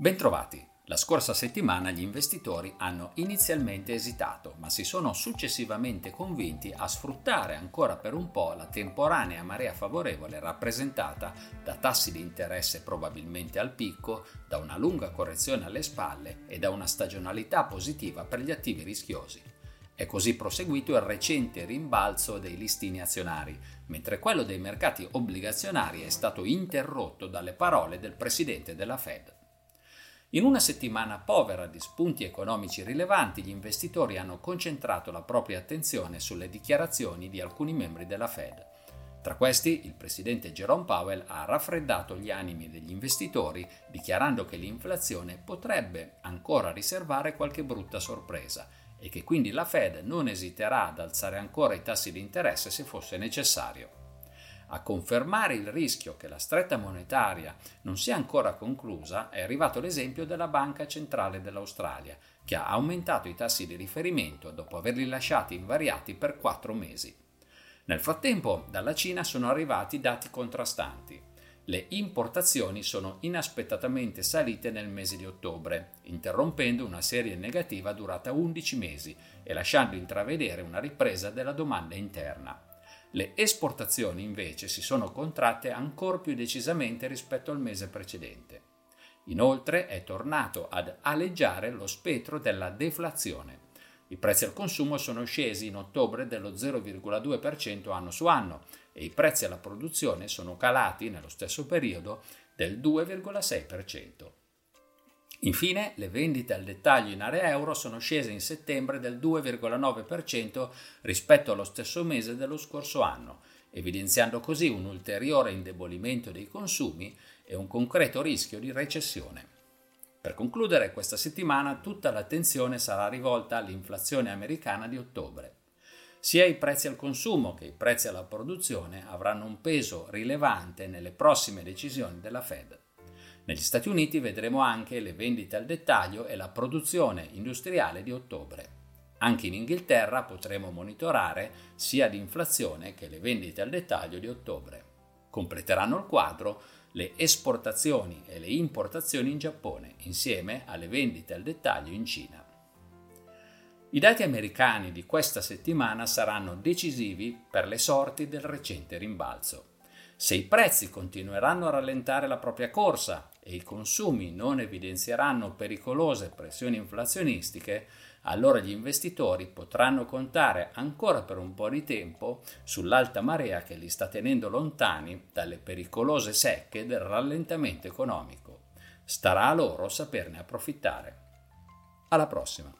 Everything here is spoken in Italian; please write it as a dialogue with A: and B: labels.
A: Bentrovati! La scorsa settimana gli investitori hanno inizialmente esitato, ma si sono successivamente convinti a sfruttare ancora per un po' la temporanea marea favorevole rappresentata da tassi di interesse probabilmente al picco, da una lunga correzione alle spalle e da una stagionalità positiva per gli attivi rischiosi. È così proseguito il recente rimbalzo dei listini azionari, mentre quello dei mercati obbligazionari è stato interrotto dalle parole del presidente della Fed. In una settimana povera di spunti economici rilevanti, gli investitori hanno concentrato la propria attenzione sulle dichiarazioni di alcuni membri della Fed. Tra questi, il presidente Jerome Powell ha raffreddato gli animi degli investitori, dichiarando che l'inflazione potrebbe ancora riservare qualche brutta sorpresa e che quindi la Fed non esiterà ad alzare ancora i tassi di interesse se fosse necessario. A confermare il rischio che la stretta monetaria non sia ancora conclusa è arrivato l'esempio della Banca Centrale dell'Australia, che ha aumentato i tassi di riferimento dopo averli lasciati invariati per quattro mesi. Nel frattempo dalla Cina sono arrivati dati contrastanti. Le importazioni sono inaspettatamente salite nel mese di ottobre, interrompendo una serie negativa durata 11 mesi e lasciando intravedere una ripresa della domanda interna. Le esportazioni invece si sono contratte ancora più decisamente rispetto al mese precedente. Inoltre è tornato ad aleggiare lo spettro della deflazione. I prezzi al consumo sono scesi in ottobre dello 0,2% anno su anno e i prezzi alla produzione sono calati nello stesso periodo del 2,6%. Infine, le vendite al dettaglio in area euro sono scese in settembre del 2,9% rispetto allo stesso mese dello scorso anno, evidenziando così un ulteriore indebolimento dei consumi e un concreto rischio di recessione. Per concludere, questa settimana tutta l'attenzione sarà rivolta all'inflazione americana di ottobre. Sia i prezzi al consumo che i prezzi alla produzione avranno un peso rilevante nelle prossime decisioni della Fed. Negli Stati Uniti vedremo anche le vendite al dettaglio e la produzione industriale di ottobre. Anche in Inghilterra potremo monitorare sia l'inflazione che le vendite al dettaglio di ottobre. Completeranno il quadro le esportazioni e le importazioni in Giappone, insieme alle vendite al dettaglio in Cina. I dati americani di questa settimana saranno decisivi per le sorti del recente rimbalzo. Se i prezzi continueranno a rallentare la propria corsa e i consumi non evidenzieranno pericolose pressioni inflazionistiche, allora gli investitori potranno contare ancora per un po' di tempo sull'alta marea che li sta tenendo lontani dalle pericolose secche del rallentamento economico. Starà a loro saperne approfittare. Alla prossima!